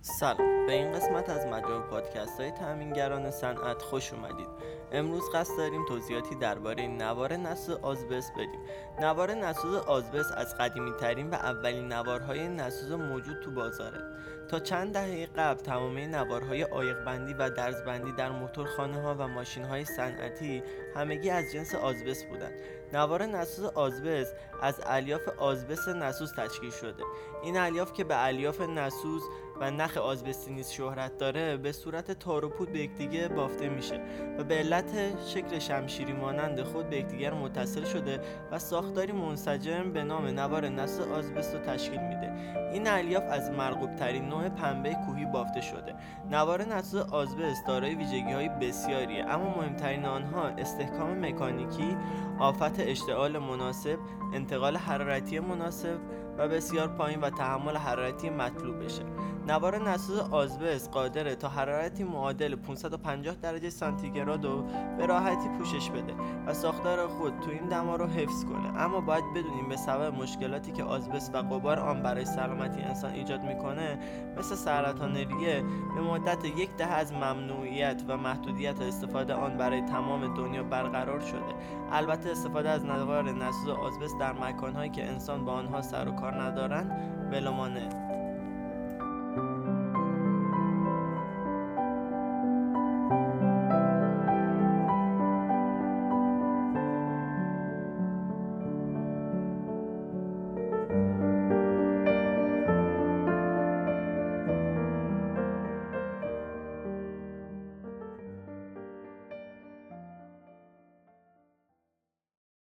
سلام. به این قسمت از مجموع پادکست های تأمینگران صنعت خوش اومدید. امروز قصد داریم توضیحاتی درباره نوار نسوز آزبس بدیم. نوار نسوز آزبس از قدیمی ترین و اولین نوارهای نسوز موجود تو بازاره. تا چند دهه قبل تمامی نوارهای آیق بندی و درزبندی در موتورخانه ها و ماشین های صنعتی همگی از جنس آزبس بودند. نوار نسوز آزبس از الیاف آزبس نسوز تشکیل شده. این الیاف که به الیاف نسوز و نخ آزبستی نیز شهرت داره به صورت تار و پود به یکدیگه بافته میشه و به علت شکل شمشیری مانند خود به یکدیگر متصل شده و ساختاری منسجم به نام نوار نسوز آزبست رو تشکیل میده. این الیاف از مرغوب ترین نوع پنبه کوهی بافته شده. نوار نسوز آزبست دارای ویژگی های بسیاریه اما مهمترین آنها استحکام مکانیکی آفت اشتعال مناسب انتقال حرارتی مناسب و بسیار پایین و تحمل حرارتی مطلوب بشه. نوار نسوز آزبس قادره تا حرارتی معادل 550 درجه سانتیگراد رو به راحتی پوشش بده و ساختار خود تو این دما رو حفظ کنه. اما باید بدونیم به سبب مشکلاتی که آزبس و قبار آن برای سلامتی انسان ایجاد می‌کنه مثل سرطان ریه به مدت یک دهه از ممنوعیت و محدودیت استفاده آن برای تمام دنیا برقرار شده. البته استفاده از نوار نسوز آزبس در مکانهایی که انسان با آنها سر و کار ندارند بلامانه